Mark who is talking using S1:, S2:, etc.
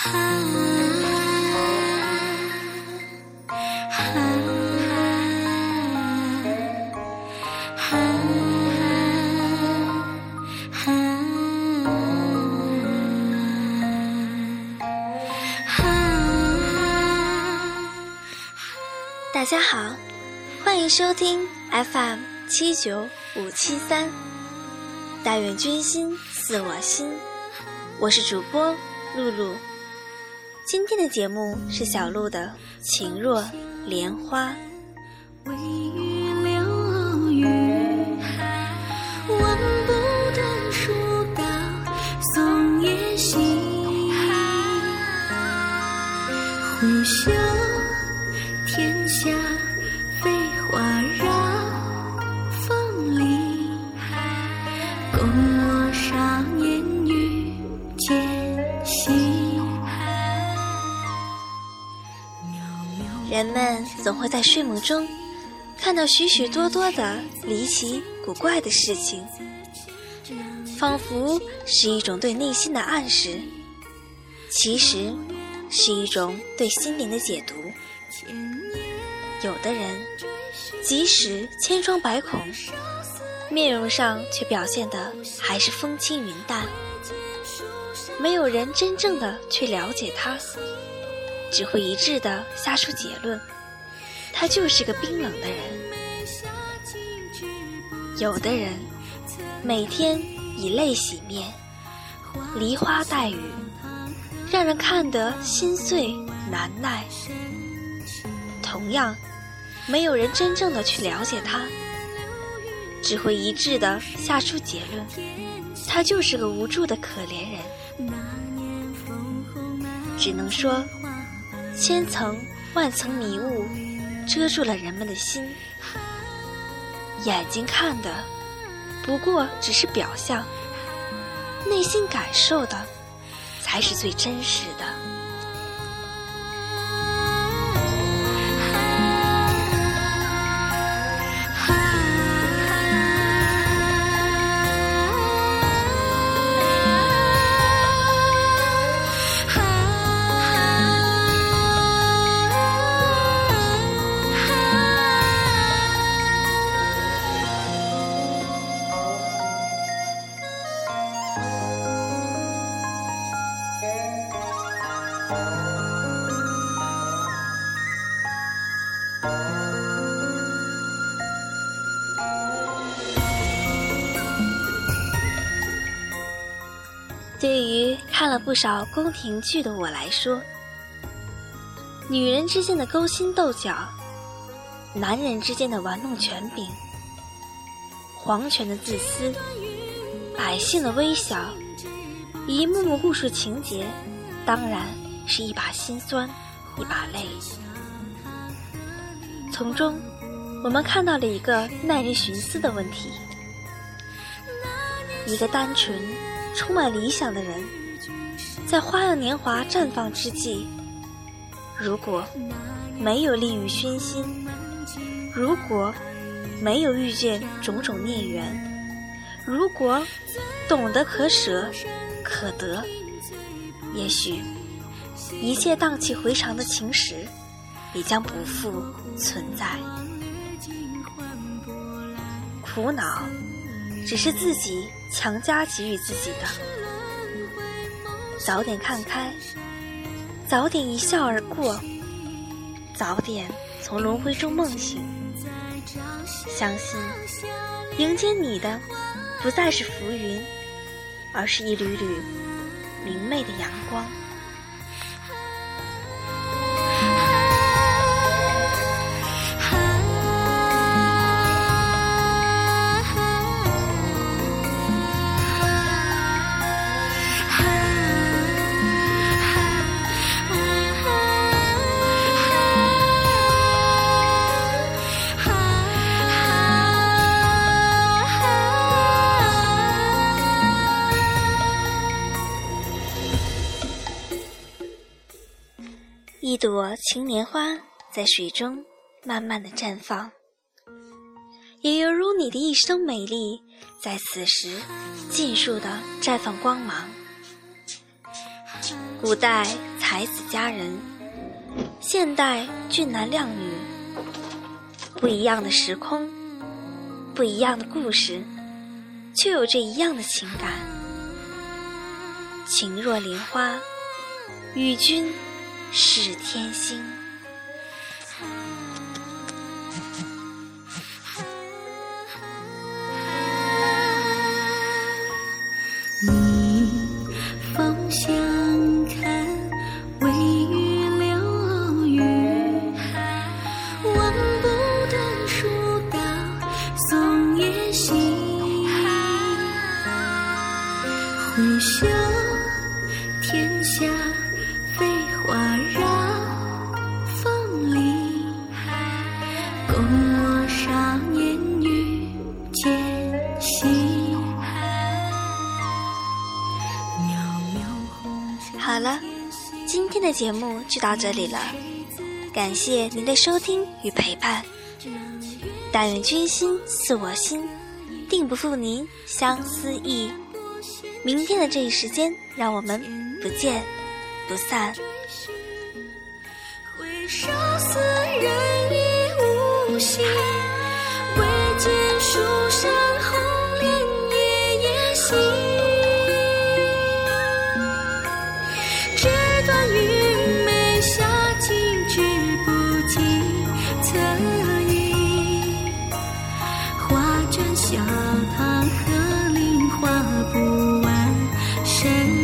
S1: 哈哈大家好，欢迎收听 FM 七九五七三，但愿君心似我心，我是主播露露。今天的节目是小鹿的《情若莲花》。人们总会在睡梦中看到许许多多的离奇古怪的事情，仿佛是一种对内心的暗示，其实是一种对心灵的解读。有的人即使千疮百孔，面容上却表现的还是风轻云淡，没有人真正的去了解他。只会一致的下出结论，他就是个冰冷的人。有的人每天以泪洗面，梨花带雨，让人看得心碎难耐。同样，没有人真正的去了解他，只会一致的下出结论，他就是个无助的可怜人。只能说。千层万层迷雾遮住了人们的心，眼睛看的不过只是表象，内心感受的才是最真实的。对于看了不少宫廷剧的我来说，女人之间的勾心斗角，男人之间的玩弄权柄，皇权的自私，百姓的微小，一幕幕故事情节，当然是一把辛酸，一把泪。从中，我们看到了一个耐人寻思的问题：一个单纯。充满理想的人，在花样年华绽放之际，如果没有利欲熏心，如果没有遇见种种孽缘，如果懂得可舍可得，也许一切荡气回肠的情史也将不复存在。苦恼。只是自己强加给予自己的。早点看开，早点一笑而过，早点从轮回中梦醒。相信迎接你的不再是浮云，而是一缕缕明媚的阳光。一朵青莲花在水中慢慢的绽放，也犹如你的一生美丽，在此时尽数的绽放光芒。
S2: 古代才子佳人，现代俊男靓女，不一样的时空，不一样的故事，却有着一样的情感。情若莲花，与君是天心，你芳香看微雨流雨，望不断蜀道松叶心，回袖天下。好了，今天的节目就到这里了，感谢您的收听与陪伴。但愿君心似我心，定不负您相思意。明天的这一时间，让我们不见不散。回首似人已无，心。小塘和零花不完，谁？